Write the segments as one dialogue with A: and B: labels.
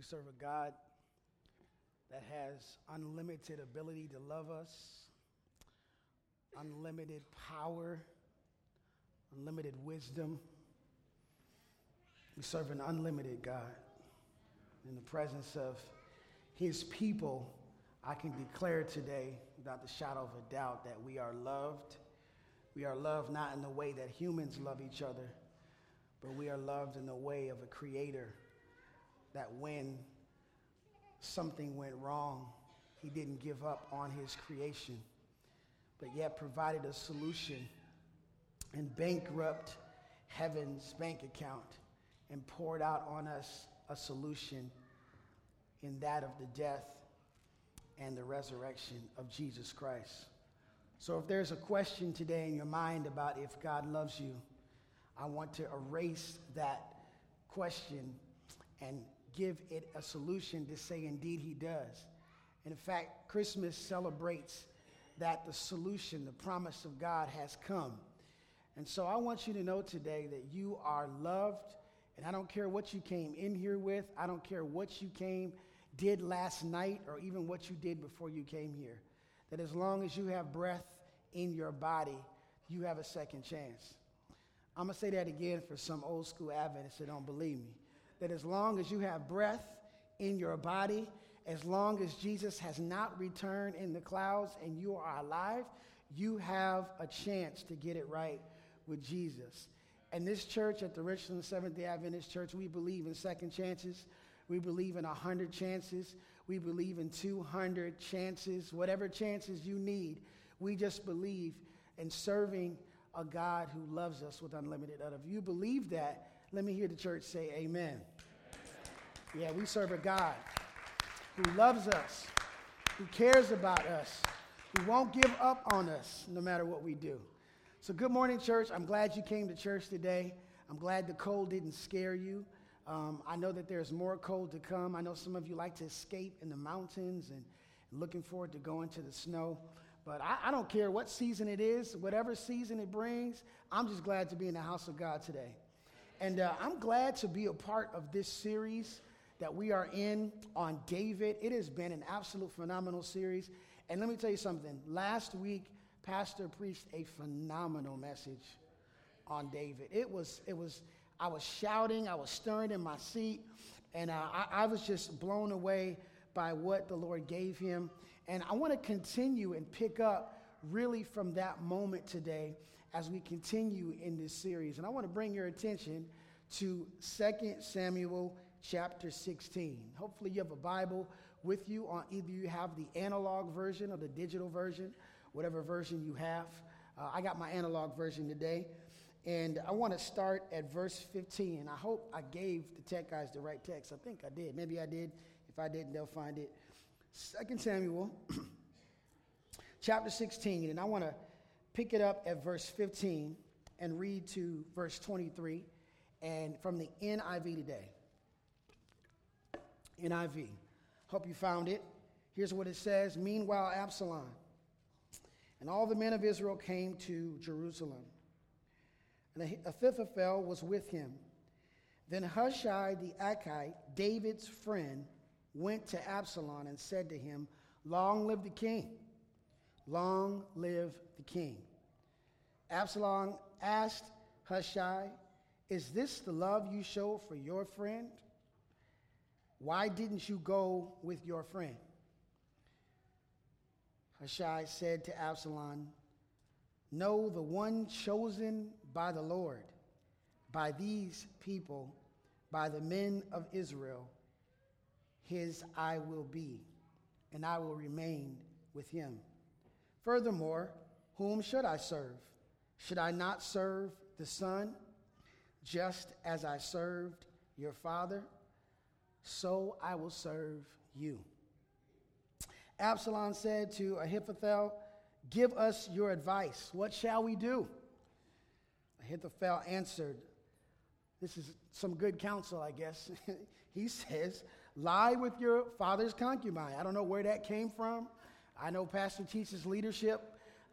A: We serve a God that has unlimited ability to love us, unlimited power, unlimited wisdom. We serve an unlimited God. In the presence of his people, I can declare today, without the shadow of a doubt, that we are loved. We are loved not in the way that humans love each other, but we are loved in the way of a creator that when something went wrong, he didn't give up on his creation, but yet provided a solution and bankrupt heaven's bank account and poured out on us a solution in that of the death and the resurrection of Jesus Christ. So, if there's a question today in your mind about if God loves you, I want to erase that question and give it a solution to say, indeed, He does. In fact, Christmas celebrates that the solution, the promise of God has come. And so I want you to know today that you are loved. And I don't care what you came in here with, I don't care what you came, did last night, or even what you did before you came here. That as long as you have breath in your body, you have a second chance. I'm going to say that again for some old school Adventists that don't believe me that as long as you have breath in your body, as long as Jesus has not returned in the clouds and you are alive, you have a chance to get it right with Jesus. And this church at the Richland Seventh day Adventist Church, we believe in second chances. We believe in 100 chances. We believe in 200 chances. Whatever chances you need, we just believe in serving a God who loves us with unlimited love. If you believe that, let me hear the church say amen. Yeah, we serve a God who loves us, who cares about us, who won't give up on us no matter what we do. So, good morning, church. I'm glad you came to church today. I'm glad the cold didn't scare you. Um, I know that there's more cold to come. I know some of you like to escape in the mountains and looking forward to going to the snow. But I, I don't care what season it is, whatever season it brings, I'm just glad to be in the house of God today. And uh, I'm glad to be a part of this series that we are in on David. It has been an absolute phenomenal series. And let me tell you something. Last week, Pastor preached a phenomenal message on David. It was, it was, I was shouting, I was stirring in my seat, and uh, I, I was just blown away by what the Lord gave him. And I want to continue and pick up really from that moment today as we continue in this series. And I want to bring your attention to 2 Samuel chapter 16. Hopefully, you have a Bible with you on either you have the analog version or the digital version, whatever version you have. Uh, I got my analog version today. And I want to start at verse 15. I hope I gave the tech guys the right text. I think I did. Maybe I did. If I didn't, they'll find it. 2 Samuel chapter 16. And I want to pick it up at verse 15 and read to verse 23 and from the NIV today. NIV. Hope you found it. Here's what it says Meanwhile, Absalom and all the men of Israel came to Jerusalem, and Ahithophel was with him. Then Hushai the Archite, David's friend, went to Absalom and said to him, Long live the king! Long live the king. Absalom asked Hushai, Is this the love you show for your friend? Why didn't you go with your friend? Hushai said to Absalom, Know the one chosen by the Lord, by these people, by the men of Israel, his I will be, and I will remain with him. Furthermore, whom should I serve? Should I not serve the Son, just as I served your father? So I will serve you. Absalom said to Ahithophel, Give us your advice. What shall we do? Ahithophel answered, This is some good counsel, I guess. he says, Lie with your father's concubine. I don't know where that came from. I know Pastor teaches leadership.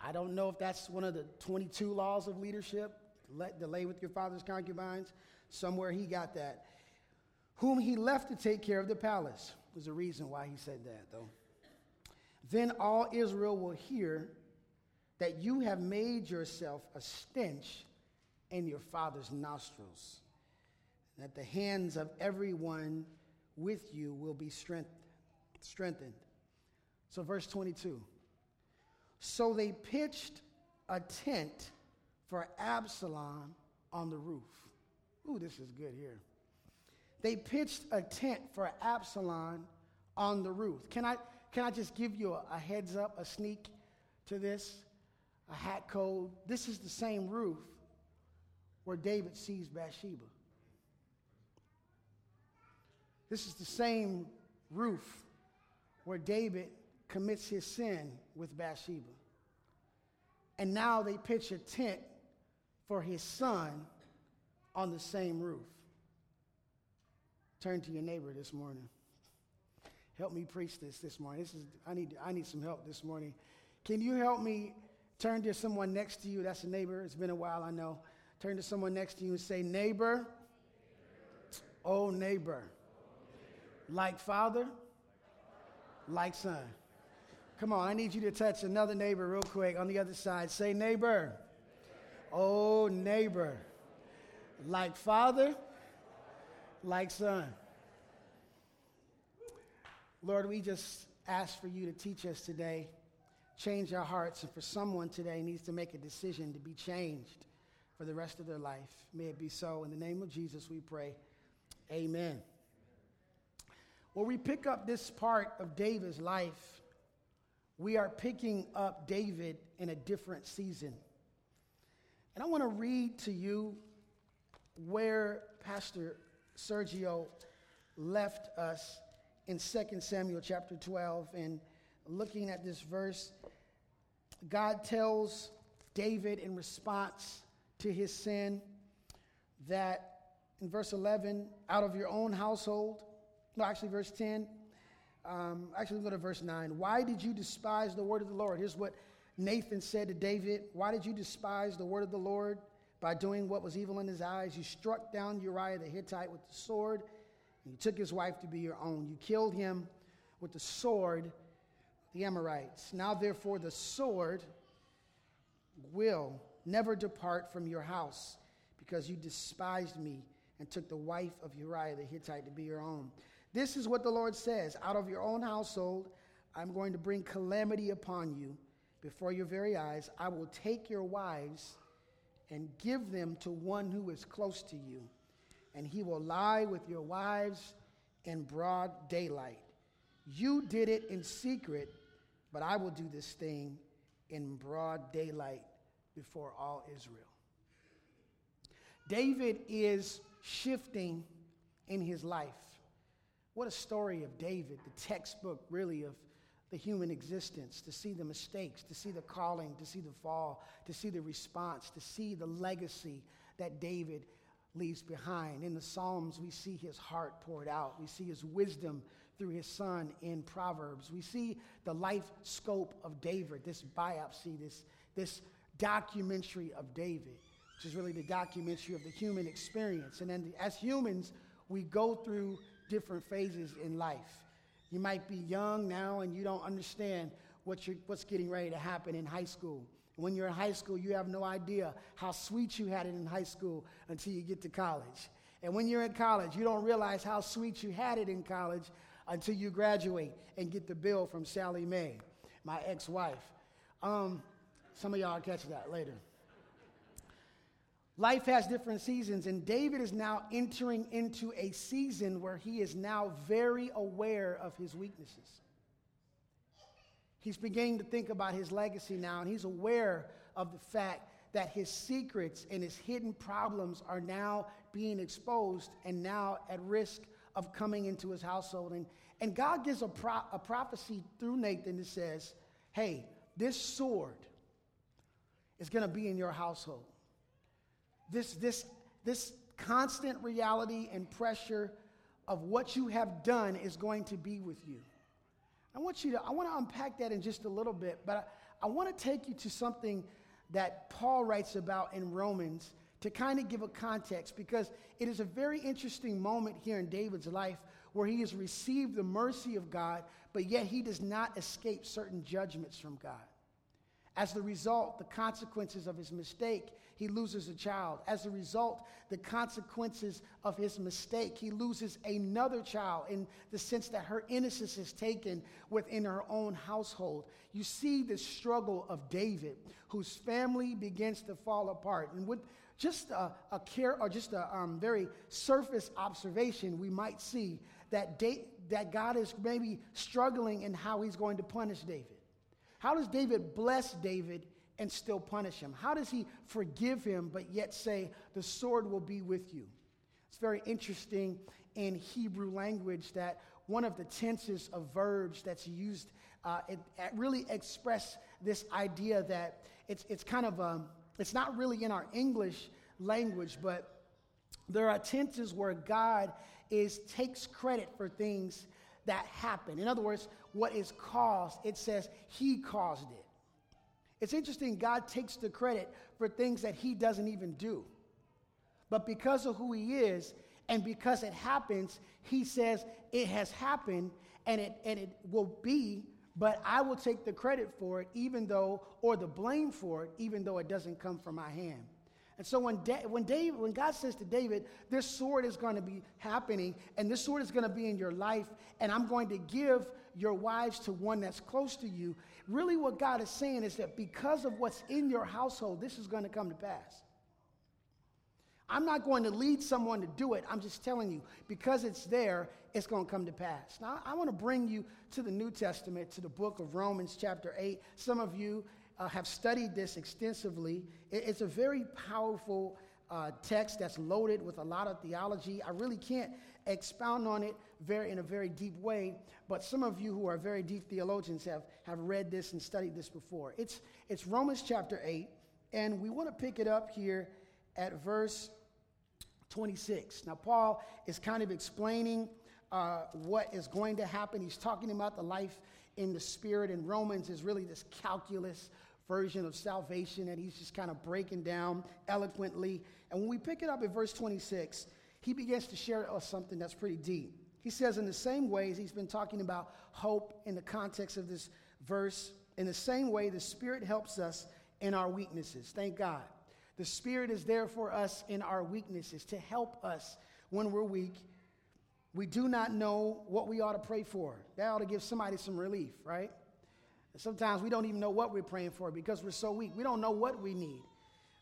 A: I don't know if that's one of the 22 laws of leadership, let delay with your father's concubines. Somewhere he got that. whom he left to take care of the palace. There's a reason why he said that, though. Then all Israel will hear that you have made yourself a stench in your father's nostrils, that the hands of everyone with you will be strengthened. So, verse 22. So they pitched a tent for Absalom on the roof. Ooh, this is good here. They pitched a tent for Absalom on the roof. Can I, can I just give you a, a heads up, a sneak to this? A hat code. This is the same roof where David sees Bathsheba. This is the same roof where David commits his sin with Bathsheba. And now they pitch a tent for his son on the same roof. Turn to your neighbor this morning. Help me preach this this morning. This is I need I need some help this morning. Can you help me turn to someone next to you? That's a neighbor. It's been a while, I know. Turn to someone next to you and say, "Neighbor, oh neighbor, like father, like son." Come on, I need you to touch another neighbor real quick on the other side. Say, neighbor. Oh, neighbor. Like father, like son. Lord, we just ask for you to teach us today, change our hearts, and for someone today needs to make a decision to be changed for the rest of their life. May it be so. In the name of Jesus, we pray. Amen. Well, we pick up this part of David's life we are picking up David in a different season. And I want to read to you where Pastor Sergio left us in 2 Samuel chapter 12. And looking at this verse, God tells David in response to his sin that in verse 11, out of your own household, no, actually, verse 10, um, actually, go to verse 9. Why did you despise the word of the Lord? Here's what Nathan said to David Why did you despise the word of the Lord by doing what was evil in his eyes? You struck down Uriah the Hittite with the sword, and you took his wife to be your own. You killed him with the sword, the Amorites. Now, therefore, the sword will never depart from your house because you despised me and took the wife of Uriah the Hittite to be your own. This is what the Lord says Out of your own household, I'm going to bring calamity upon you before your very eyes. I will take your wives and give them to one who is close to you, and he will lie with your wives in broad daylight. You did it in secret, but I will do this thing in broad daylight before all Israel. David is shifting in his life. What a story of David, the textbook really of the human existence, to see the mistakes, to see the calling, to see the fall, to see the response, to see the legacy that David leaves behind. In the Psalms, we see his heart poured out. We see his wisdom through his son in Proverbs. We see the life scope of David, this biopic, this, this documentary of David, which is really the documentary of the human experience. And then as humans, we go through different phases in life. You might be young now and you don't understand what what's getting ready to happen in high school. When you're in high school, you have no idea how sweet you had it in high school until you get to college. And when you're in college, you don't realize how sweet you had it in college until you graduate and get the bill from Sallie Mae, my ex wife. Um, some of y'all catch that later. Life has different seasons, and David is now entering into a season where he is now very aware of his weaknesses. He's beginning to think about his legacy now, and he's aware of the fact that his secrets and his hidden problems are now being exposed and now at risk of coming into his household. And, and God gives a, pro- a prophecy through Nathan that says, Hey, this sword is going to be in your household this, this, this constant reality and pressure of what you have done is going to be with you. I want you to, I want to unpack that in just a little bit, but I, I want to take you to something that Paul writes about in Romans to kind of give a context because it is a very interesting moment here in David's life where he has received the mercy of God, but yet he does not escape certain judgments from God. As the result, the consequences of his mistake, he loses a child. As a result, the consequences of his mistake, he loses another child in the sense that her innocence is taken within her own household. You see the struggle of David, whose family begins to fall apart. And with just a, a care or just a um, very surface observation, we might see that, da- that God is maybe struggling in how he's going to punish David. How does David bless David and still punish him? How does he forgive him but yet say, The sword will be with you? It's very interesting in Hebrew language that one of the tenses of verbs that's used uh, it, it, really express this idea that it's, it's kind of, um, it's not really in our English language, but there are tenses where God is takes credit for things that happen. In other words, what is caused, it says he caused it. It's interesting, God takes the credit for things that he doesn't even do. But because of who he is and because it happens, he says it has happened and it, and it will be, but I will take the credit for it, even though, or the blame for it, even though it doesn't come from my hand. And so when, da- when, David, when God says to David, this sword is going to be happening, and this sword is going to be in your life, and I'm going to give your wives to one that's close to you, really what God is saying is that because of what's in your household, this is going to come to pass. I'm not going to lead someone to do it. I'm just telling you, because it's there, it's going to come to pass. Now, I want to bring you to the New Testament, to the book of Romans, chapter 8. Some of you uh, have studied this extensively. It, it's a very powerful uh, text that's loaded with a lot of theology. I really can't expound on it very, in a very deep way, but some of you who are very deep theologians have, have read this and studied this before. It's, it's Romans chapter 8, and we want to pick it up here at verse 26. Now, Paul is kind of explaining uh, what is going to happen. He's talking about the life in the Spirit, and Romans is really this calculus version of salvation and he's just kind of breaking down eloquently. And when we pick it up at verse 26, he begins to share us something that's pretty deep. He says, in the same way as he's been talking about hope in the context of this verse, in the same way, the Spirit helps us in our weaknesses. Thank God. The Spirit is there for us in our weaknesses to help us when we're weak. We do not know what we ought to pray for. That ought to give somebody some relief, right? Sometimes we don't even know what we're praying for because we're so weak. We don't know what we need.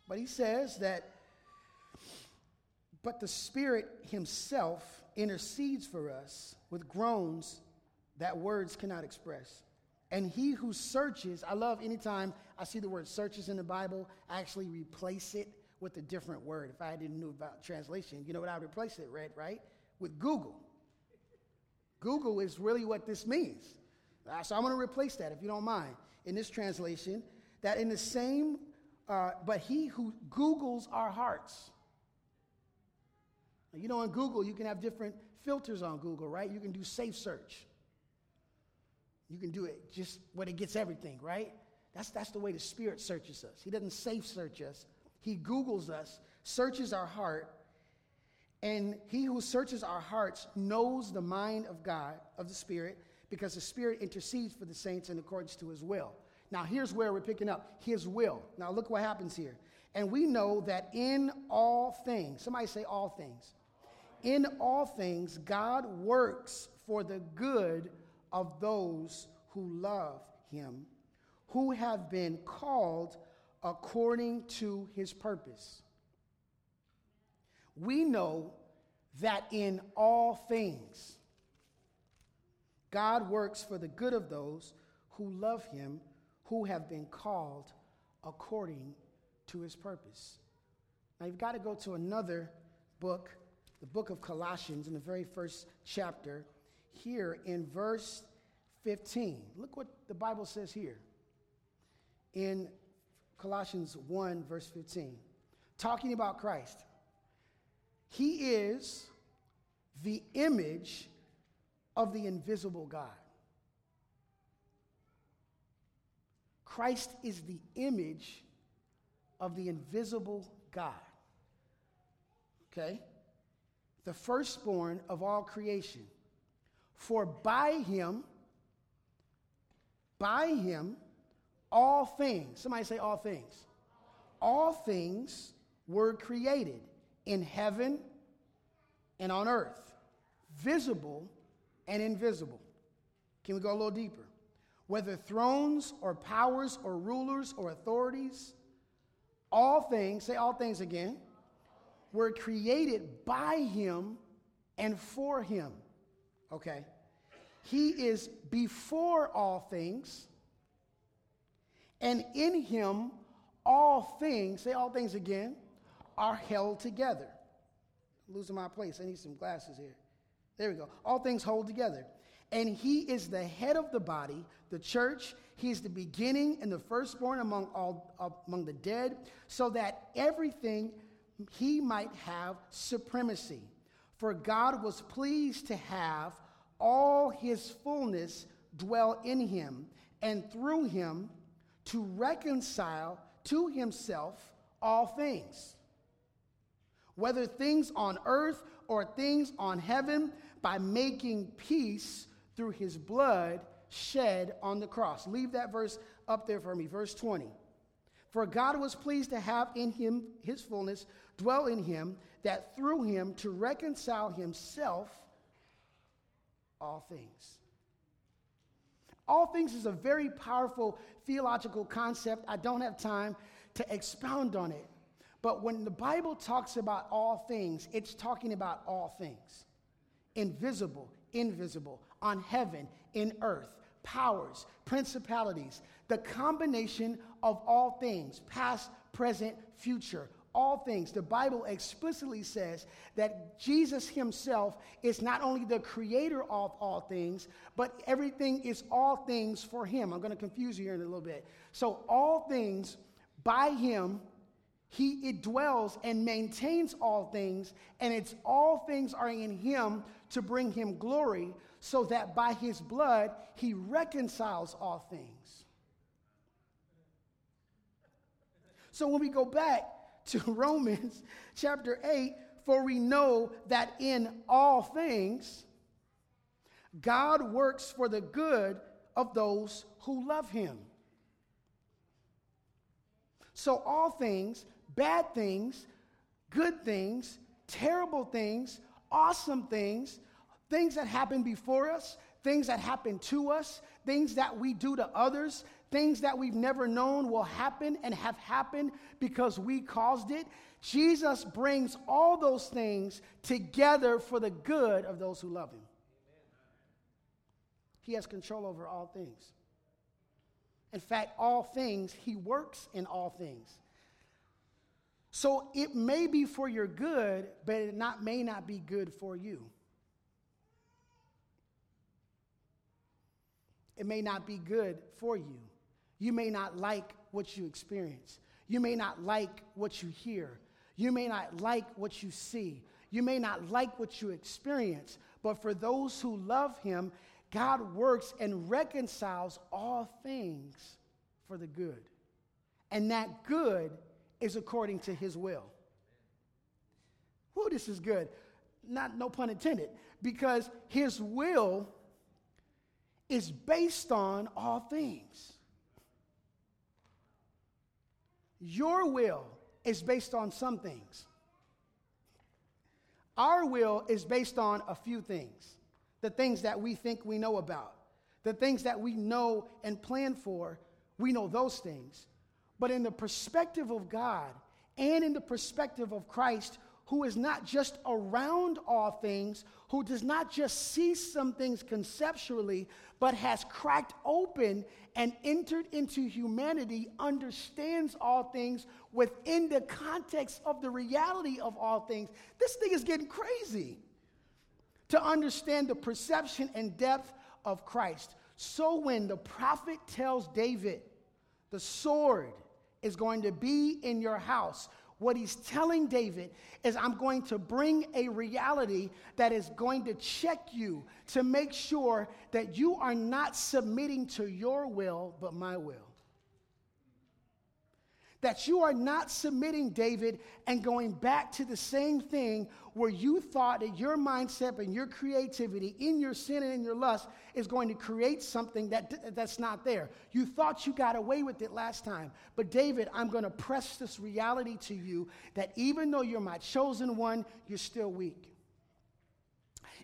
A: But he says that, but the Spirit Himself intercedes for us with groans that words cannot express. And he who searches, I love anytime I see the word searches in the Bible, I actually replace it with a different word. If I didn't know about translation, you know what I would replace it, right? Right? With Google. Google is really what this means. Uh, so I'm going to replace that, if you don't mind, in this translation, that in the same, uh, but he who Googles our hearts. You know, in Google, you can have different filters on Google, right? You can do safe search. You can do it just when it gets everything, right? That's, that's the way the Spirit searches us. He doesn't safe search us, He Googles us, searches our heart, and He who searches our hearts knows the mind of God, of the Spirit, because the Spirit intercedes for the saints in accordance to his will. Now, here's where we're picking up his will. Now, look what happens here. And we know that in all things, somebody say all things, in all things, God works for the good of those who love him, who have been called according to his purpose. We know that in all things, God works for the good of those who love him, who have been called according to his purpose. Now you've got to go to another book, the book of Colossians, in the very first chapter, here in verse 15. Look what the Bible says here in Colossians 1, verse 15, talking about Christ. He is the image of the invisible God. Christ is the image of the invisible God. Okay? The firstborn of all creation. For by him, by him, all things, somebody say all things. All things were created in heaven and on earth, visible and invisible. Can we go a little deeper? Whether thrones or powers or rulers or authorities, all things, say all things again, were created by him and for him. Okay? He is before all things, and in him all things, say all things again, are held together. I'm losing my place. I need some glasses here. There we go. All things hold together. And he is the head of the body, the church. He is the beginning and the firstborn among all among the dead, so that everything he might have supremacy. For God was pleased to have all his fullness dwell in him, and through him to reconcile to himself all things, whether things on earth or things on heaven, by making peace through his blood shed on the cross. Leave that verse up there for me, verse 20. For God was pleased to have in him his fullness dwell in him, that through him to reconcile himself all things. All things is a very powerful theological concept. I don't have time to expound on it. But when the Bible talks about all things, it's talking about all things invisible, invisible, on heaven, in earth, powers, principalities, the combination of all things, past, present, future, all things. The Bible explicitly says that Jesus himself is not only the creator of all things, but everything is all things for him. I'm going to confuse you here in a little bit. So, all things by him, he it dwells and maintains all things, and it's all things are in him to bring him glory, so that by his blood he reconciles all things. So when we go back to Romans chapter 8 For we know that in all things, God works for the good of those who love him. So, all things, bad things, good things, terrible things, awesome things, things that happen before us, things that happen to us, things that we do to others, things that we've never known will happen and have happened because we caused it. Jesus brings all those things together for the good of those who love him. He has control over all things. In fact, all things, he works in all things. So it may be for your good, but it not, may not be good for you. It may not be good for you. You may not like what you experience. You may not like what you hear. You may not like what you see. You may not like what you experience. But for those who love Him, God works and reconciles all things for the good. And that good is according to His will. Whoa, this is good. Not, no pun intended, because His will is based on all things. Your will is based on some things. Our will is based on a few things the things that we think we know about, the things that we know and plan for, we know those things. But in the perspective of God and in the perspective of Christ, who is not just around all things, who does not just see some things conceptually, but has cracked open and entered into humanity, understands all things within the context of the reality of all things. This thing is getting crazy. To understand the perception and depth of Christ. So when the prophet tells David, the sword is going to be in your house, what he's telling David is, I'm going to bring a reality that is going to check you to make sure that you are not submitting to your will, but my will. That you are not submitting, David, and going back to the same thing where you thought that your mindset and your creativity in your sin and in your lust is going to create something that, that's not there. You thought you got away with it last time. But, David, I'm going to press this reality to you that even though you're my chosen one, you're still weak.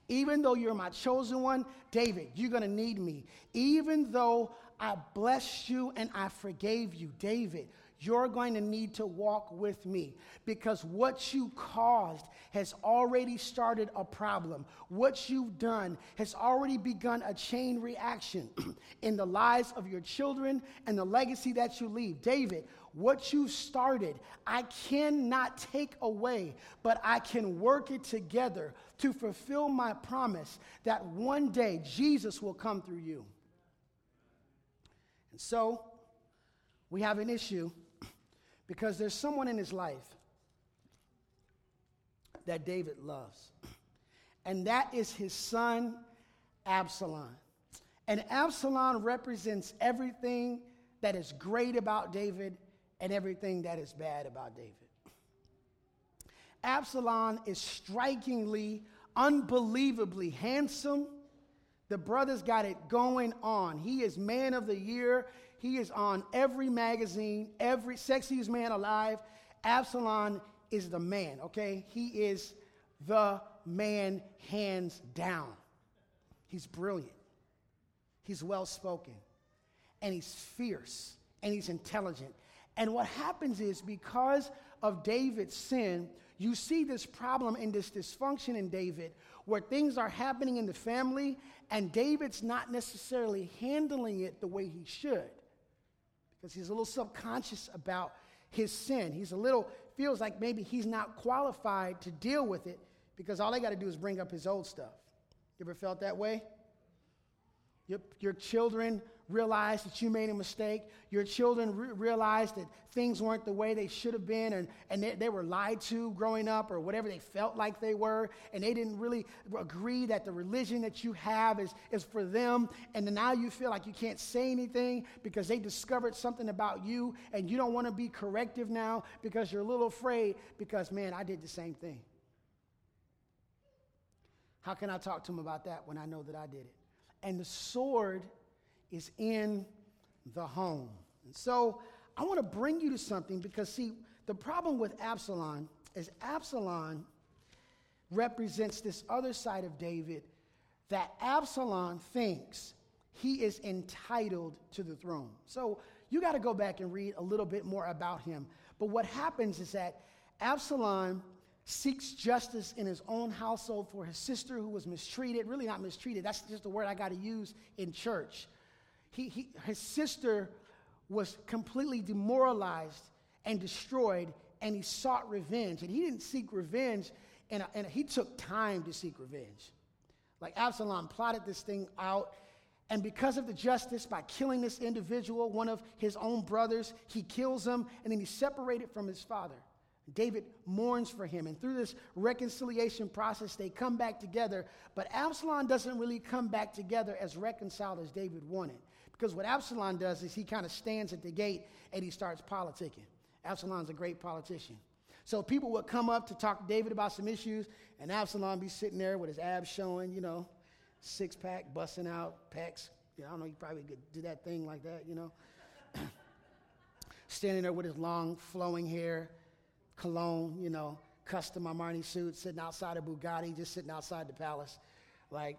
A: Even though you're my chosen one, David, you're going to need me. Even though I blessed you and I forgave you, David, you're going to need to walk with me because what you caused has already started a problem. What you've done has already begun a chain reaction in the lives of your children and the legacy that you leave. David, what you started, I cannot take away, but I can work it together to fulfill my promise that one day Jesus will come through you. And so, we have an issue because there's someone in his life that David loves, and that is his son, Absalom. And Absalom represents everything that is great about David and everything that is bad about David. Absalom is strikingly, unbelievably handsome. The brother's got it going on. He is man of the year. He is on every magazine, every sexiest man alive. Absalom is the man, okay? He is the man hands down. He's brilliant. He's well spoken. And he's fierce. And he's intelligent. And what happens is because of David's sin, you see this problem and this dysfunction in David where things are happening in the family and David's not necessarily handling it the way he should because he's a little subconscious about his sin. He's a little, feels like maybe he's not qualified to deal with it because all they got to do is bring up his old stuff. You ever felt that way? Your, your children realize that you made a mistake. Your children re- realize that things weren't the way they should have been and, and they, they were lied to growing up or whatever they felt like they were. And they didn't really agree that the religion that you have is, is for them. And now you feel like you can't say anything because they discovered something about you and you don't want to be corrective now because you're a little afraid because, man, I did the same thing. How can I talk to them about that when I know that I did it? And the sword is in the home. And so I want to bring you to something because, see, the problem with Absalom is Absalom represents this other side of David that Absalom thinks he is entitled to the throne. So you got to go back and read a little bit more about him. But what happens is that Absalom seeks justice in his own household for his sister who was mistreated. Really, not mistreated, that's just the word I got to use in church he, he, his sister was completely demoralized and destroyed, and he sought revenge. And he didn't seek revenge, and, and he took time to seek revenge. Like Absalom plotted this thing out, and because of the justice, by killing this individual, one of his own brothers, he kills him, and then he's separated from his father. David mourns for him, and through this reconciliation process, they come back together. But Absalom doesn't really come back together as reconciled as David wanted. Because what Absalom does is he kind of stands at the gate and he starts politicking. Absalom's a great politician. So people would come up to talk to David about some issues, and Absalom be sitting there with his abs showing, you know, six pack, busting out, pecs. You know, I don't know, he probably could do that thing like that, you know. Standing there with his long, flowing hair, cologne, you know, custom Armani suit, sitting outside of Bugatti, just sitting outside the palace. Like,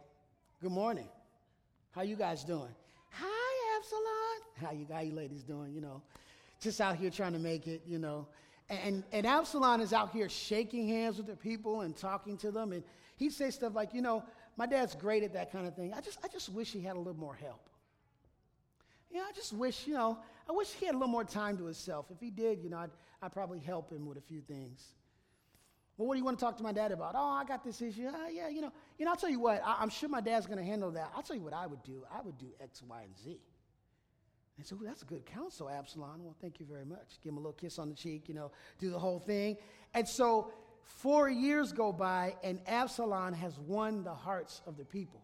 A: good morning. How you guys doing? Hi, Absalom. How you, how you ladies doing? You know, just out here trying to make it, you know. And, and Absalom is out here shaking hands with the people and talking to them. And he'd say stuff like, you know, my dad's great at that kind of thing. I just, I just wish he had a little more help. You know, I just wish, you know, I wish he had a little more time to himself. If he did, you know, I'd, I'd probably help him with a few things. Well, what do you want to talk to my dad about? Oh, I got this issue. Uh, yeah, you know, you know. I'll tell you what. I, am sure my dad's going to handle that. I'll tell you what I would do. I would do X, Y, and Z. And so that's a good counsel, Absalom. Well, thank you very much. Give him a little kiss on the cheek, you know, do the whole thing. And so four years go by, and Absalom has won the hearts of the people.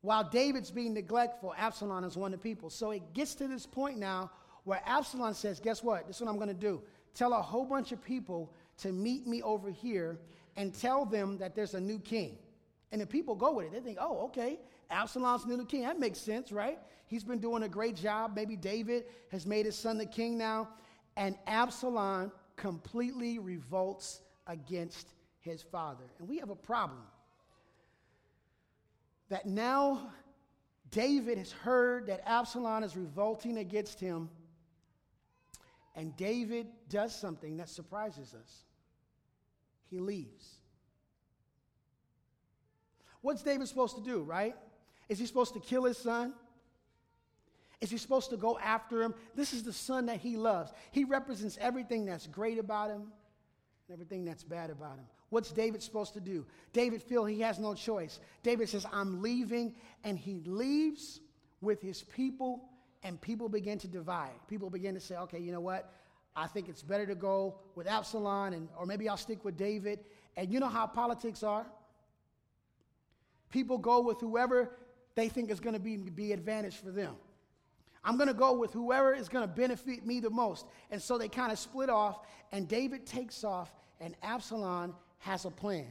A: While David's being neglectful, Absalom has won the people. So it gets to this point now where Absalom says, Guess what? This is what I'm going to do. Tell a whole bunch of people to meet me over here and tell them that there's a new king. And the people go with it. They think, oh, okay, Absalom's the new king. That makes sense, right? He's been doing a great job. Maybe David has made his son the king now. And Absalom completely revolts against his father. And we have a problem that now David has heard that Absalom is revolting against him. And David does something that surprises us. He leaves. What's David supposed to do, right? Is he supposed to kill his son? Is he supposed to go after him? This is the son that he loves. He represents everything that's great about him and everything that's bad about him. What's David supposed to do? David feels he has no choice. David says, I'm leaving, and he leaves with his people, and people begin to divide. People begin to say, okay, you know what? I think it's better to go with Absalom, and, or maybe I'll stick with David. And you know how politics are? People go with whoever they think is going to be, be advantage for them. I'm going to go with whoever is going to benefit me the most. And so they kind of split off, and David takes off, and Absalom has a plan.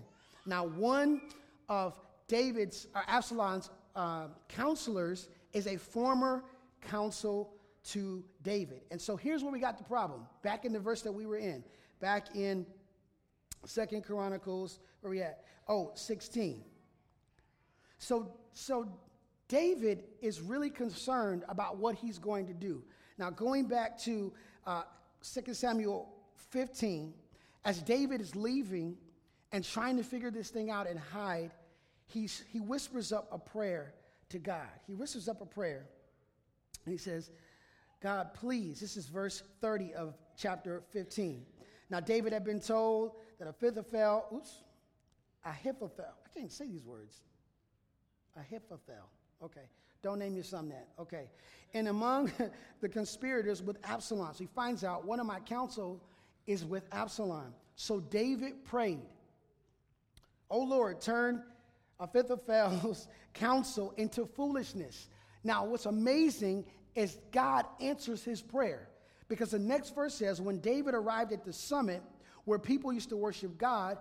A: Now, one of David's, or Absalom's uh, counselors is a former counsel to David. And so here's where we got the problem. Back in the verse that we were in, back in Second Chronicles, where we at? Oh, 16. So, so David is really concerned about what he's going to do. Now, going back to uh, 2 Samuel 15, as David is leaving and trying to figure this thing out and hide, he's, he whispers up a prayer to God. He whispers up a prayer. He says, God, please, this is verse 30 of chapter 15. Now, David had been told that Ahithophel, oops, Ahithophel, I can't say these words. Ahithophel, okay. Don't name your son that. Okay. And among the conspirators with Absalom, so he finds out one of my counsel is with Absalom. So David prayed, O Lord, turn Ahithophel's counsel into foolishness. Now, what's amazing is God answers his prayer. Because the next verse says, when David arrived at the summit where people used to worship God,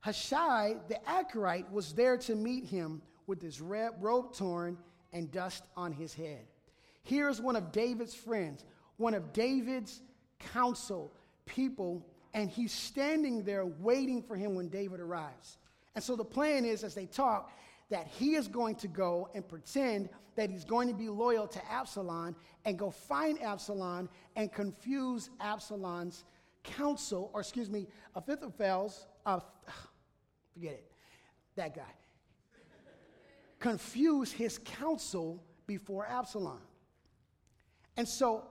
A: Hushai the Archite was there to meet him with his robe torn and dust on his head. Here's one of David's friends, one of David's counsel people, and he's standing there waiting for him when David arrives. And so the plan is, as they talk, that he is going to go and pretend that he's going to be loyal to Absalom and go find Absalom and confuse Absalom's counsel, or excuse me, Ahithophel's, uh, forget it, that guy. confuse his counsel before Absalom. And so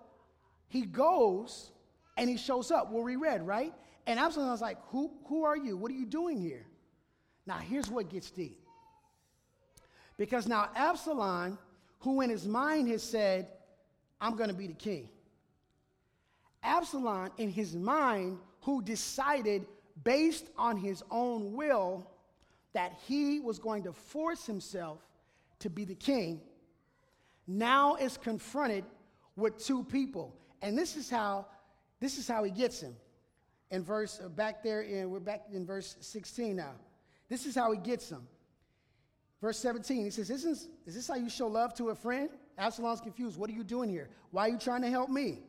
A: he goes and he shows up where we read, right? And Absalom's like, who, who are you? What are you doing here? Now, here's what gets deep. Because now Absalom, who in his mind has said, I'm going to be the king. Absalom, in his mind, who decided based on his own will that he was going to force himself to be the king, now is confronted with two people. And this is how this is how he gets him. In verse uh, back there in we're back in verse 16 now. This is how he gets him. Verse 17, he says, is this, is this how you show love to a friend? Absalom's confused. What are you doing here? Why are you trying to help me?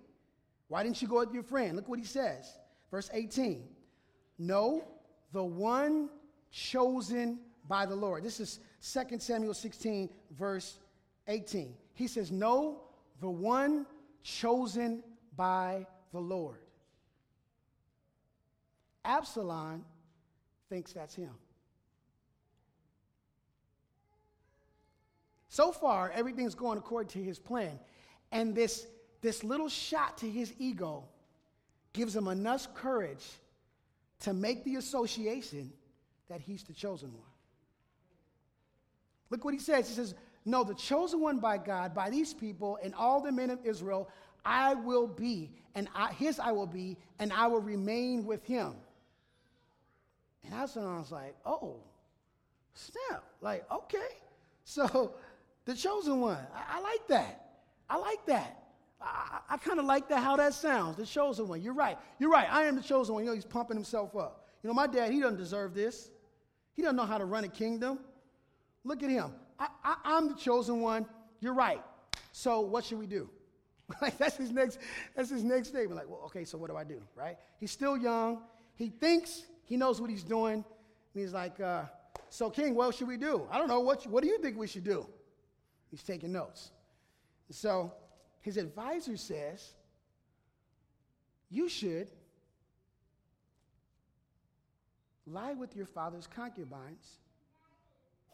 A: Why didn't you go with your friend? Look what he says. Verse 18, no, the one chosen by the Lord. This is 2 Samuel 16, verse 18. He says, No, the one chosen by the Lord. Absalom thinks that's him. So far, everything's going according to his plan. And this, this little shot to his ego gives him enough courage to make the association that he's the chosen one. Look what he says. He says, No, the chosen one by God, by these people, and all the men of Israel, I will be, and I, his I will be, and I will remain with him. And I was like, Oh, snap. Like, okay. So the chosen one. I, I like that. I like that. I, I kind of like that, how that sounds, the chosen one. You're right. You're right. I am the chosen one. You know, he's pumping himself up. You know, my dad, he doesn't deserve this. He doesn't know how to run a kingdom. Look at him. I, I, I'm the chosen one. You're right. So what should we do? like that's his next, that's his next statement. Like, well, okay, so what do I do? Right? He's still young. He thinks he knows what he's doing. And he's like, uh, so King, what should we do? I don't know. What, what do you think we should do? He's taking notes. So his advisor says, you should lie with your father's concubines,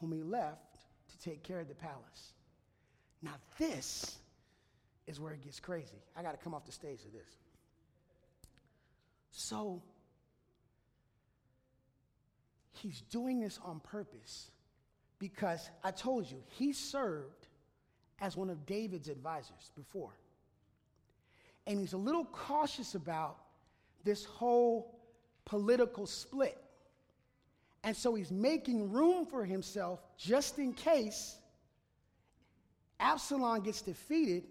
A: whom he left to take care of the palace. Now, this is where it gets crazy. I got to come off the stage of this. So, he's doing this on purpose because I told you, he served as one of David's advisors before. And he's a little cautious about this whole political split. And so he's making room for himself just in case Absalom gets defeated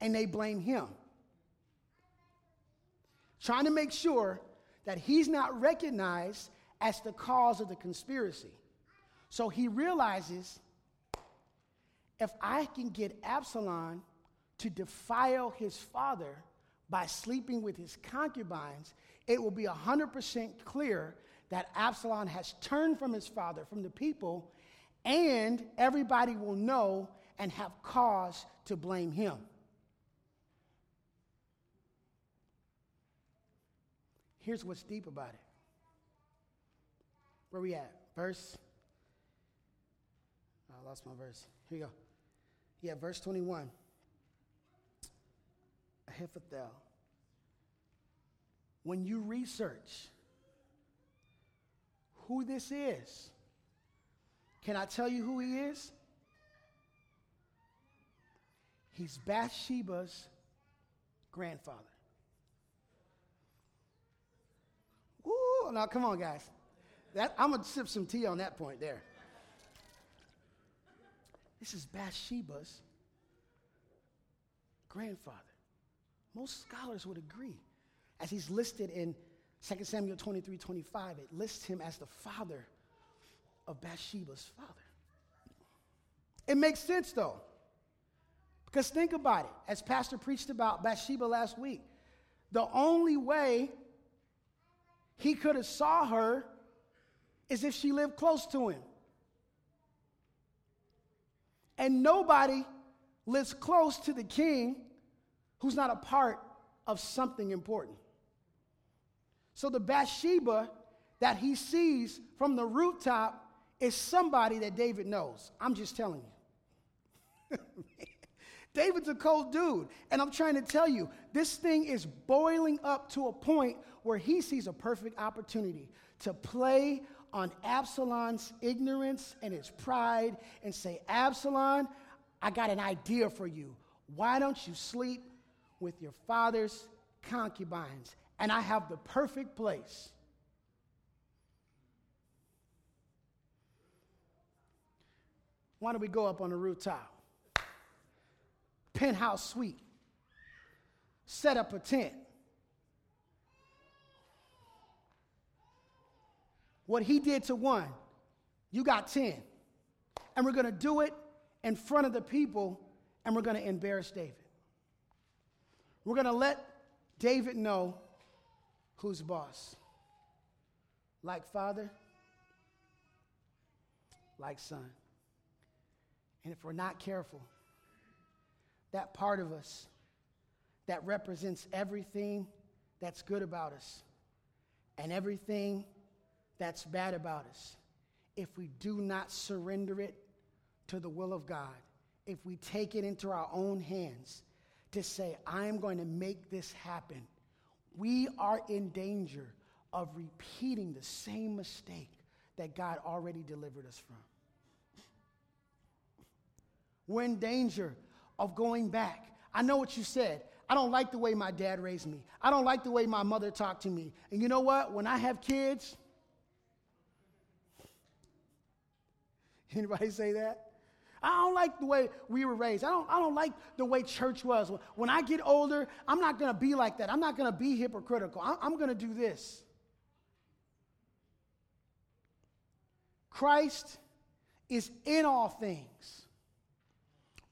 A: and they blame him. Trying to make sure that he's not recognized as the cause of the conspiracy. So he realizes if I can get Absalom to defile his father by sleeping with his concubines, it will be 100% clear that Absalom has turned from his father, from the people, and everybody will know and have cause to blame him. Here's what's deep about it. Where we at? Verse. I lost my verse. Here you go. Yeah, verse 21. Ahithophel. When you research who this is, can I tell you who he is? He's Bathsheba's grandfather. Woo! Now, come on, guys. That, I'm going to sip some tea on that point there. This is Bathsheba's grandfather. Most scholars would agree. As he's listed in 2 Samuel 23 25, it lists him as the father of Bathsheba's father. It makes sense, though. Because think about it, as Pastor preached about Bathsheba last week, the only way he could have saw her is if she lived close to him. And nobody lives close to the king who's not a part of something important. So the Bathsheba that he sees from the rooftop is somebody that David knows. I'm just telling you. David's a cold dude. And I'm trying to tell you, this thing is boiling up to a point where he sees a perfect opportunity to play on Absalom's ignorance and his pride and say, Absalom, I got an idea for you. Why don't you sleep with your father's concubines? And I have the perfect place. Why don't we go up on the rooftop? penthouse suite, set up a tent. What he did to one, you got 10. And we're going to do it in front of the people, and we're going to embarrass David. We're going to let David know who's boss. Like father, like son. And if we're not careful, that part of us that represents everything that's good about us and everything that's bad about us, if we do not surrender it to the will of God, if we take it into our own hands to say, I'm going to make this happen, we are in danger of repeating the same mistake that God already delivered us from. We're in danger of going back. I know what you said. I don't like the way my dad raised me. I don't like the way my mother talked to me. And you know what? When I have kids, anybody say that? I don't like the way we were raised. I don't, I don't like the way church was. When I get older, I'm not going to be like that. I'm not going to be hypocritical. I'm, I'm going to do this. Christ is in all things,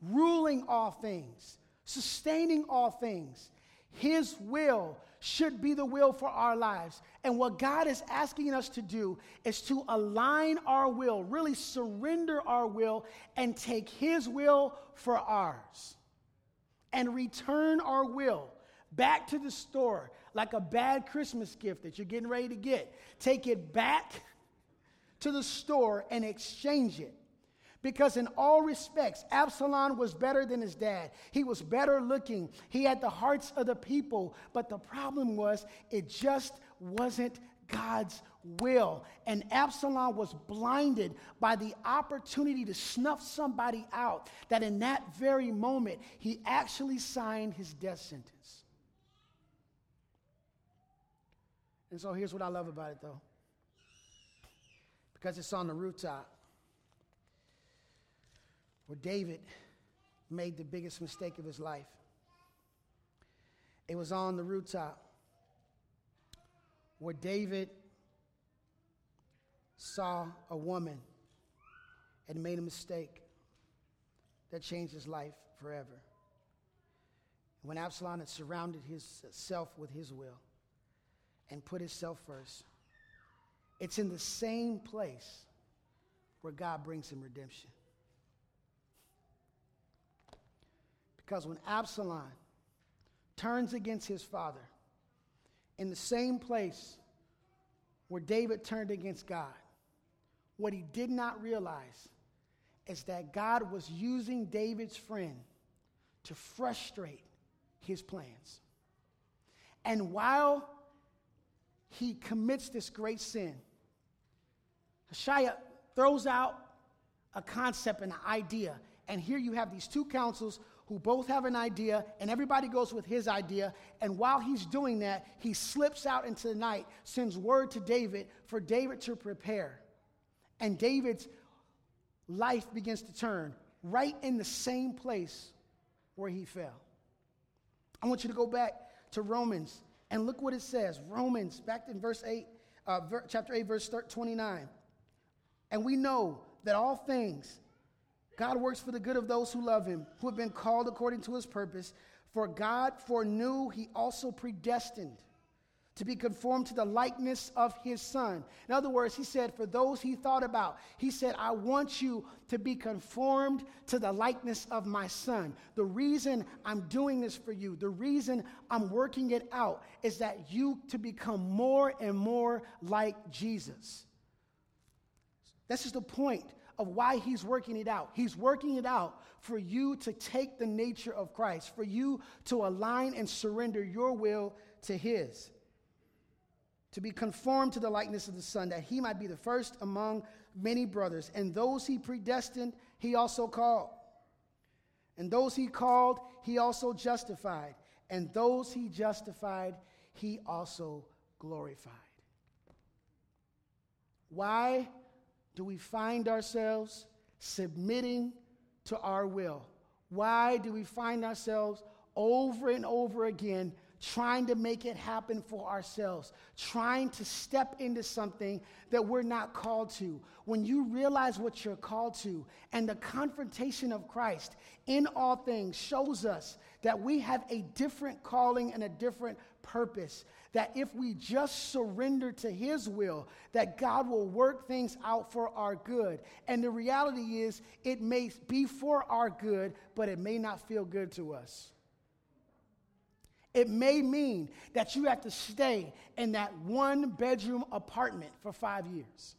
A: ruling all things, sustaining all things. His will should be the will for our lives. And what God is asking us to do is to align our will, really surrender our will, and take His will for ours. And return our will back to the store like a bad Christmas gift that you're getting ready to get. Take it back to the store and exchange it. Because in all respects, Absalom was better than his dad. He was better looking. He had the hearts of the people. But the problem was, it just wasn't God's will. And Absalom was blinded by the opportunity to snuff somebody out, that in that very moment, he actually signed his death sentence. And so here's what I love about it, though because it's on the rooftop where David made the biggest mistake of his life. It was on the rooftop where David saw a woman and made a mistake that changed his life forever. When Absalom had surrounded himself with his will and put himself first, it's in the same place where God brings him redemption. Because when Absalom turns against his father, in the same place where David turned against God, what he did not realize is that God was using David's friend to frustrate his plans. And while he commits this great sin, Hushai throws out a concept, and an idea. And here you have these two councils who both have an idea, and everybody goes with his idea. And while he's doing that, he slips out into the night, sends word to David for David to prepare. And David's life begins to turn right in the same place where he fell. I want you to go back to Romans and look what it says. Romans, back in verse 8, uh, ver- chapter 8, verse 29. And we know that all things, God works for the good of those who love him, who have been called according to his purpose. For God foreknew, he also predestined to be conformed to the likeness of his son. In other words, he said, for those he thought about, he said, I want you to be conformed to the likeness of my son. The reason I'm doing this for you, the reason I'm working it out, is that you to become more and more like Jesus. This is the point of why he's working it out. He's working it out for you to take the nature of Christ, for you to align and surrender your will to his, to be conformed to the likeness of the Son, that he might be the first among many brothers. And those he predestined, he also called. And those he called, he also justified. And those he justified, he also glorified. Why? Do we find ourselves submitting to our will? Why do we find ourselves over and over again trying to make it happen for ourselves, trying to step into something that we're not called to. When you realize what you're called to, and the confrontation of Christ in all things shows us that we have a different calling and a different purpose, that if we just surrender to His will, that God will work things out for our good. And the reality is, it may be for our good, but it may not feel good to us. It may mean that you have to stay in that one bedroom apartment for five years.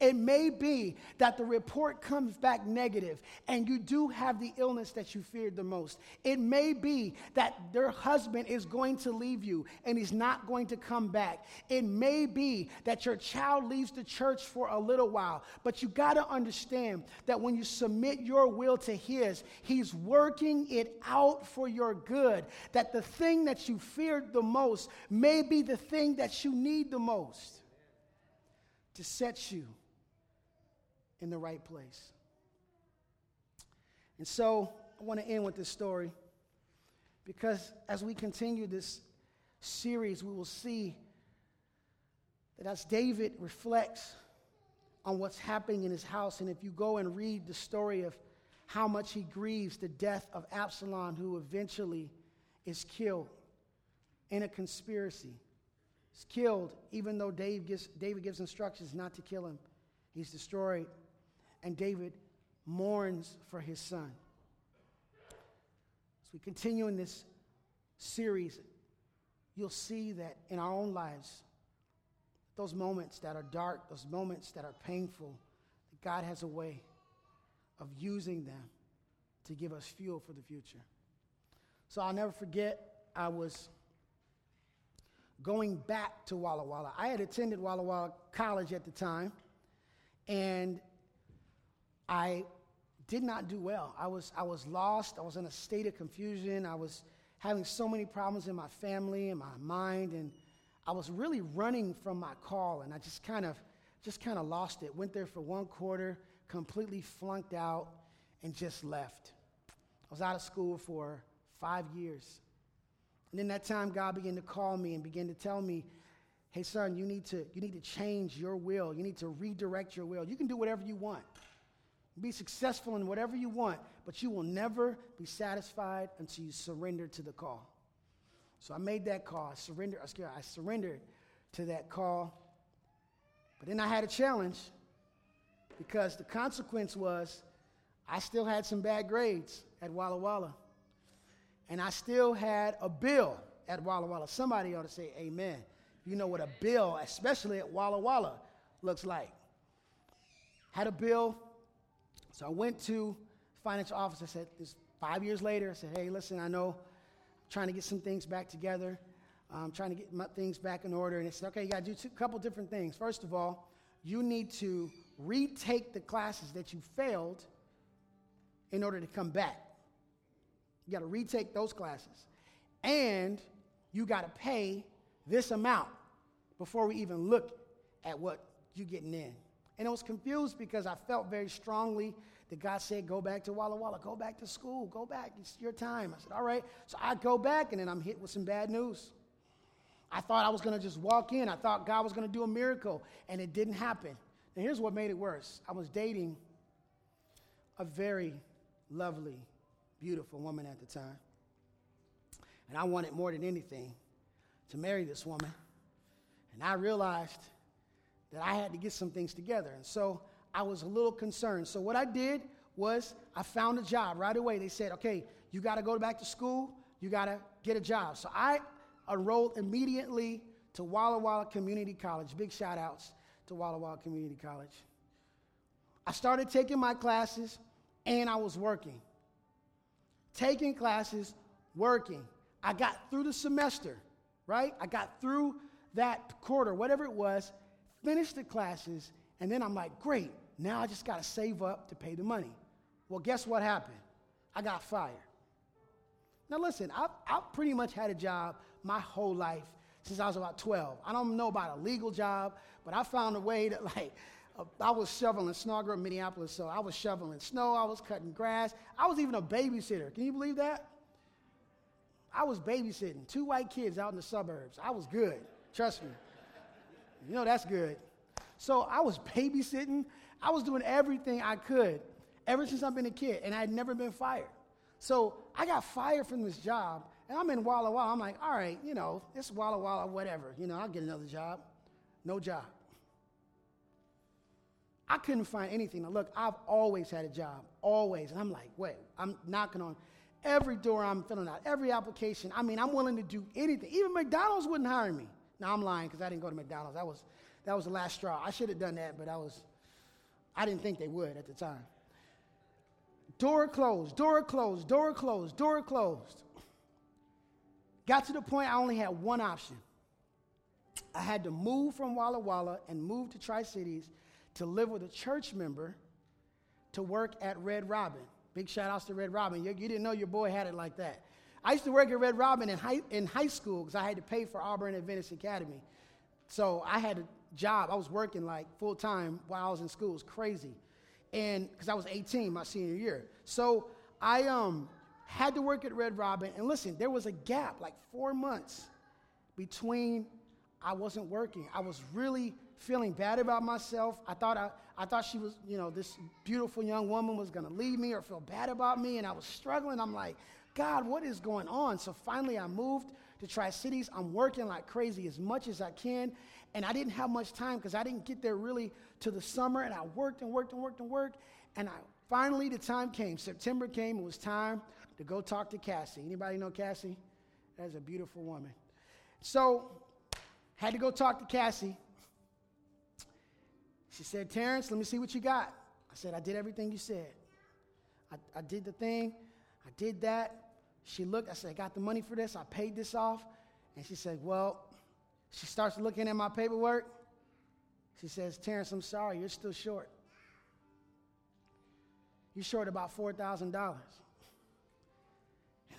A: It may be that the report comes back negative and you do have the illness that you feared the most. It may be that their husband is going to leave you and he's not going to come back. It may be that your child leaves the church for a little while, but you got to understand that when you submit your will to his, he's working it out for your good. That the thing that you feared the most may be the thing that you need the most to set you in the right place. And so I want to end with this story because as we continue this series, we will see that as David reflects on what's happening in his house, and if you go and read the story of how much he grieves the death of Absalom, who eventually is killed in a conspiracy. He's killed, even though David gives, David gives instructions not to kill him. He's destroyed, and David mourns for his son. As we continue in this series, you'll see that in our own lives, those moments that are dark, those moments that are painful, that God has a way of using them to give us fuel for the future. So I'll never forget, I was going back to Walla Walla. I had attended Walla Walla College at the time, and I did not do well. I was, I was lost. I was in a state of confusion. I was having so many problems in my family and my mind, and I was really running from my call, and I just kind of just kind of lost it. Went there for one quarter, completely flunked out, and just left. I was out of school for five years. And in that time, God began to call me and began to tell me, hey, son, you need to, you need to change your will. You need to redirect your will. You can do whatever you want. Be successful in whatever you want, but you will never be satisfied until you surrender to the call. So I made that call. Surrender, I surrendered, excuse me, I surrendered to that call. But then I had a challenge because the consequence was I still had some bad grades at Walla Walla. And I still had a bill at Walla Walla. Somebody ought to say amen. You know what a bill, especially at Walla Walla, looks like. Had a bill. So I went to financial office. I said, this five years later, I said, hey, listen, I know I'm trying to get some things back together. I'm trying to get my things back in order. And he said, okay, you got to do a couple different things. First of all, you need to retake the classes that you failed in order to come back. You got to retake those classes. And you got to pay this amount before we even look at what you're getting in. And I was confused because I felt very strongly that God said, Go back to Walla Walla, go back to school, go back, it's your time. I said, All right. So I go back, and then I'm hit with some bad news. I thought I was going to just walk in. I thought God was going to do a miracle, and it didn't happen. And here's what made it worse I was dating a very lovely, beautiful woman at the time. And I wanted more than anything to marry this woman. And I realized that I had to get some things together. And so I was a little concerned. So what I did was I found a job right away. They said, okay, you got to go back to school. You got to get a job. So I enrolled immediately to Walla Walla Community College. Big shout outs to Walla Walla Community College. I started taking my classes and I was working. Taking classes, working. I got through the semester, right? I got through that quarter, whatever it was, finished the classes, and then I'm like, great, now I just got to save up to pay the money. Well, guess what happened? I got fired. Now, listen, I've, I've pretty much had a job my whole life since I was about 12. I don't know about a legal job, but I found a way to, like, uh, I was shoveling snow. I grew up in Minneapolis, so I was shoveling snow. I was cutting grass. I was even a babysitter. Can you believe that? I was babysitting two white kids out in the suburbs. I was good. Trust me. You know that's good. So I was babysitting. I was doing everything I could ever since I've been a kid, and I had never been fired. So I got fired from this job, and I'm in Walla Walla. I'm like, all right, you know, it's Walla Walla, whatever. You know, I'll get another job. No job. I couldn't find anything. Now, look, I've always had a job, always. And I'm like, wait, I'm knocking on every door I'm filling out, every application. I mean, I'm willing to do anything. Even McDonald's wouldn't hire me. Now, I'm lying because I didn't go to McDonald's. That was that was the last straw. I should have done that, but I was, I didn't think they would at the time. Door closed, door closed, door closed, door closed. Got to the point I only had one option. I had to move from Walla Walla and move to Tri Cities to live with a church member to work at Red Robin. Big shout outs to Red Robin. You, you, didn't know your boy had it like that. I used to work at Red Robin in high, in high school because I had to pay for Auburn Adventist Academy. So I had a job. I was working like full time while I was in school. It was crazy. And because I was 18 my senior year. So I um, had to work at Red Robin. And listen, there was a gap, like four months between I wasn't working. I was really feeling bad about myself. I thought I, I thought she was, you know, this beautiful young woman was going to leave me or feel bad about me. And I was struggling. I'm like, God, what is going on? So finally, I moved to Tri Cities. I'm working like crazy as much as I can. And I didn't have much time because I didn't get there really to the summer. And I worked and worked and worked and worked. And I finally, the time came. September came. It was time to go talk to Cassie. Anybody know Cassie? That's a beautiful woman. So, had to go talk to Cassie. She said, Terrence, let me see what you got. I said, I did everything you said. I, I did the thing, I did that. She looked, I said, I got the money for this, I paid this off. And she said, Well, she starts looking at my paperwork. She says, Terrence, I'm sorry, you're still short. You're short about $4,000. And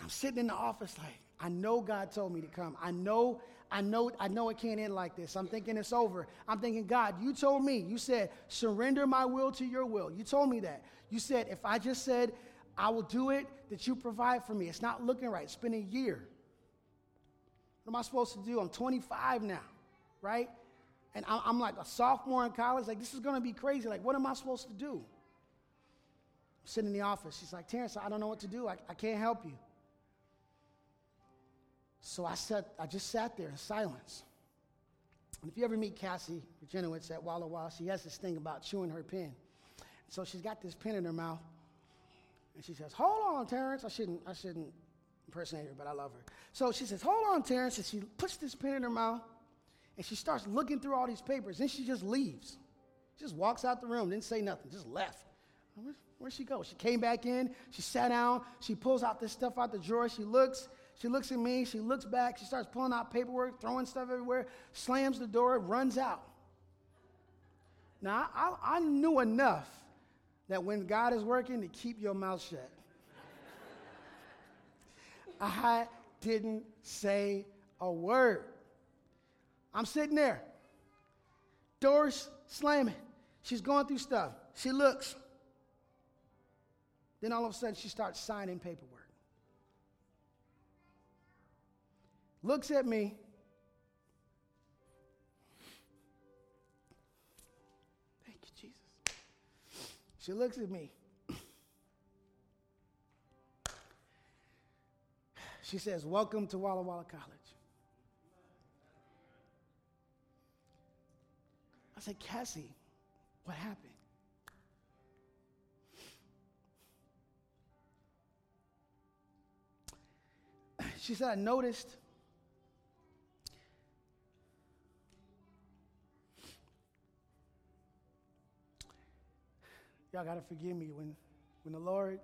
A: I'm sitting in the office like, I know God told me to come. I know, I know, I know it can't end like this. I'm thinking it's over. I'm thinking, God, you told me, you said, surrender my will to your will. You told me that. You said, if I just said, I will do it that you provide for me. It's not looking right. It's been a year. What am I supposed to do? I'm 25 now, right? And I'm like a sophomore in college. Like, this is going to be crazy. Like, what am I supposed to do? I'm sitting in the office. She's like, Terrence, I don't know what to do. I, I can't help you. So I, sat, I just sat there in silence. And if you ever meet Cassie Regenowitz at Walla Walla, she has this thing about chewing her pen. So she's got this pen in her mouth, and she says, Hold on, Terrence. I shouldn't, I shouldn't impersonate her, but I love her. So she says, Hold on, Terrence. And she puts this pen in her mouth and she starts looking through all these papers. Then she just leaves. She just walks out the room, didn't say nothing, just left. Where, where'd she go? She came back in, she sat down, she pulls out this stuff out the drawer, she looks, she looks at me, she looks back, she starts pulling out paperwork, throwing stuff everywhere, slams the door, runs out. Now, I, I knew enough that when God is working, to keep your mouth shut. I didn't say a word. I'm sitting there, doors slamming. She's going through stuff. She looks. Then all of a sudden, she starts signing paperwork. Looks at me. She looks at me. She says, Welcome to Walla Walla College. I said, Cassie, what happened? She said, I noticed Y'all got to forgive me when, when the Lord,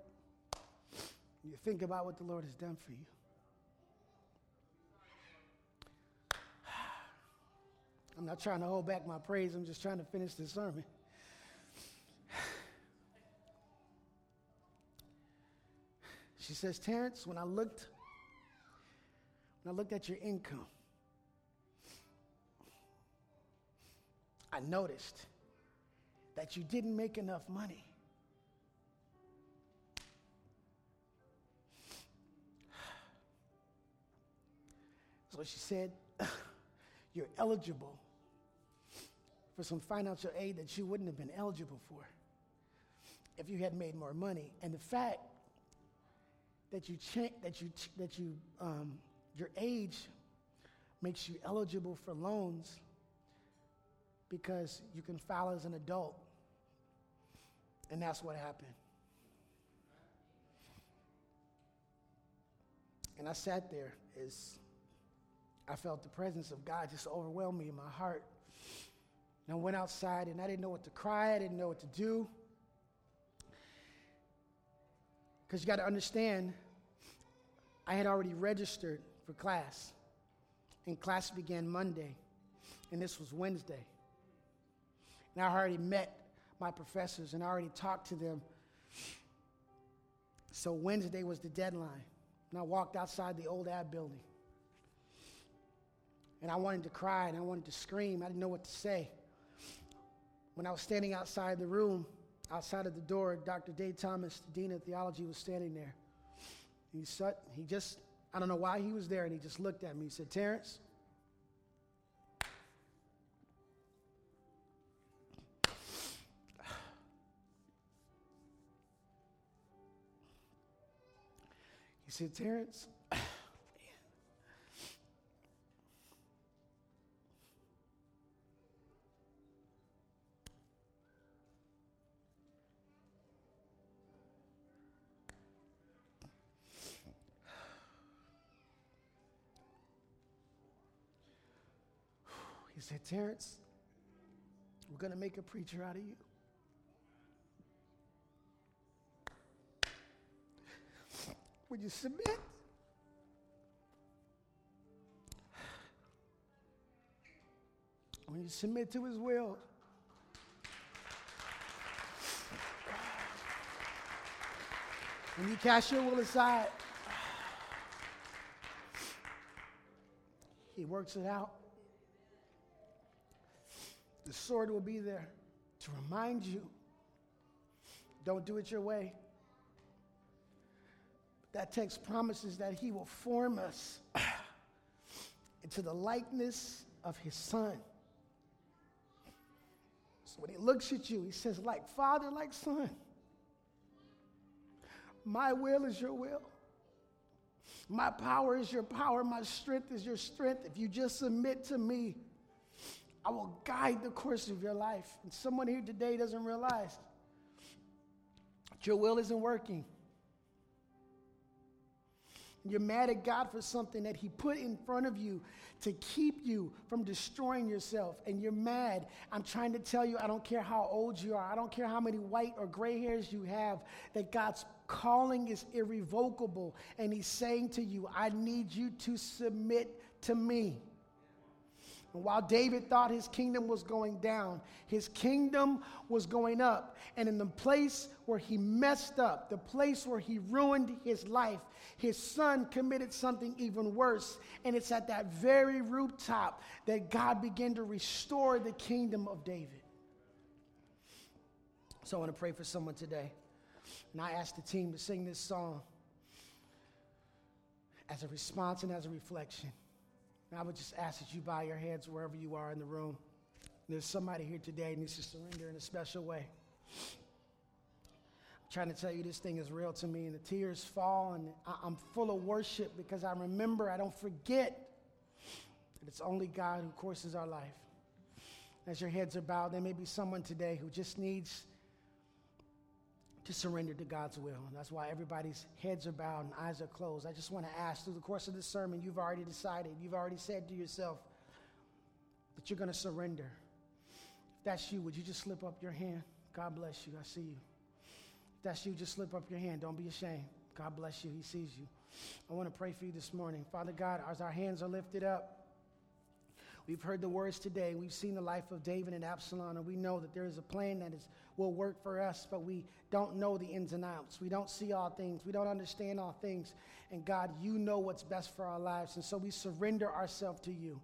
A: you think about what the Lord has done for you. I'm not trying to hold back my praise, I'm just trying to finish this sermon. She says, Terrence, when I looked, when I looked at your income, I noticed that you didn't make enough money. So she said, You're eligible for some financial aid that you wouldn't have been eligible for if you had made more money. And the fact that you cha- that you that you um, your age makes you eligible for loans because you can file as an adult and that's what happened. And I sat there as I felt the presence of God just overwhelm me in my heart. And I went outside and I didn't know what to cry, I didn't know what to do. Because you got to understand, I had already registered for class, and class began Monday, and this was Wednesday. And I already met my professors and I already talked to them. So Wednesday was the deadline. And I walked outside the old ad building. And I wanted to cry and I wanted to scream. I didn't know what to say. When I was standing outside the room, outside of the door, Dr. Dave Thomas, the dean of theology, was standing there. He, sat, he just, I don't know why he was there, and he just looked at me. He said, Terrence, said, Terrence, He said, Terrence, we're going to make a preacher out of you. Would you submit? When you submit to his will, when you cast your will aside, he works it out. The sword will be there to remind you don't do it your way. That text promises that he will form us into the likeness of his son. So when he looks at you, he says, like father, like son. My will is your will. My power is your power. My strength is your strength. If you just submit to me, I will guide the course of your life. And someone here today doesn't realize that your will isn't working. You're mad at God for something that He put in front of you to keep you from destroying yourself. And you're mad. I'm trying to tell you, I don't care how old you are, I don't care how many white or gray hairs you have, that God's calling is irrevocable. And He's saying to you, I need you to submit to me. And while David thought his kingdom was going down, his kingdom was going up. And in the place where he messed up, the place where he ruined his life, his son committed something even worse. And it's at that very rooftop that God began to restore the kingdom of David. So I want to pray for someone today. And I ask the team to sing this song as a response and as a reflection. And I would just ask that you bow your heads wherever you are in the room. There's somebody here today needs to surrender in a special way. I'm trying to tell you this thing is real to me, and the tears fall, and I'm full of worship because I remember, I don't forget that it's only God who courses our life. As your heads are bowed, there may be someone today who just needs to surrender to God's will. And that's why everybody's heads are bowed and eyes are closed. I just want to ask through the course of this sermon, you've already decided, you've already said to yourself that you're going to surrender. If that's you, would you just slip up your hand? God bless you. I see you. If that's you, just slip up your hand. Don't be ashamed. God bless you. He sees you. I want to pray for you this morning. Father God, as our hands are lifted up, We've heard the words today. We've seen the life of David and Absalom, and we know that there is a plan that is, will work for us, but we don't know the ins and outs. We don't see all things. We don't understand all things. And God, you know what's best for our lives. And so we surrender ourselves to you.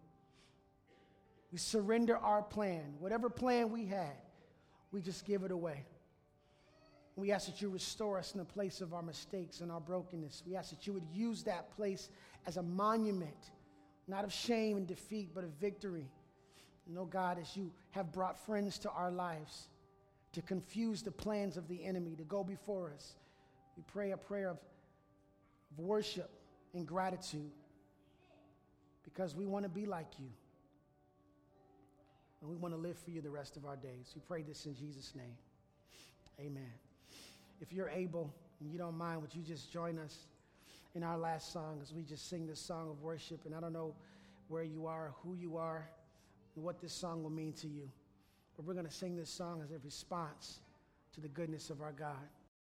A: We surrender our plan. Whatever plan we had, we just give it away. We ask that you restore us in the place of our mistakes and our brokenness. We ask that you would use that place as a monument not of shame and defeat, but of victory. You oh know, God, as you have brought friends to our lives to confuse the plans of the enemy, to go before us, we pray a prayer of, of worship and gratitude because we want to be like you. And we want to live for you the rest of our days. We pray this in Jesus' name. Amen. If you're able and you don't mind, would you just join us? in our last song as we just sing this song of worship. And I don't know where you are, who you are, and what this song will mean to you. But we're going to sing this song as a response to the goodness of our God.